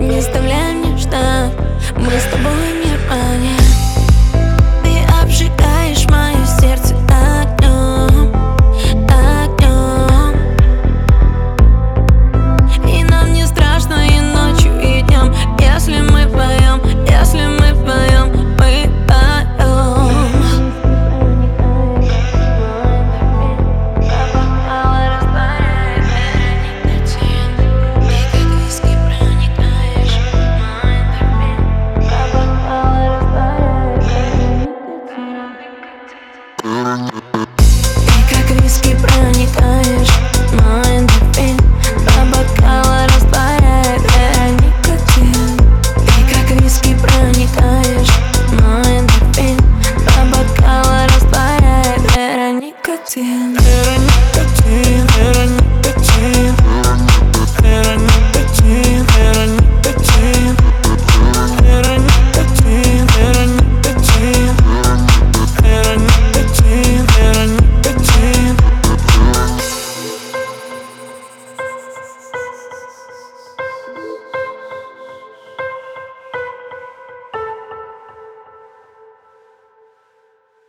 Eres tan виски проникаешь мой эндорфин Два бокала растворяет вера никотин. Ты как виски проникаешь мой эндорфин Два бокала растворяет вера никотин. Вера никотин, вера никотин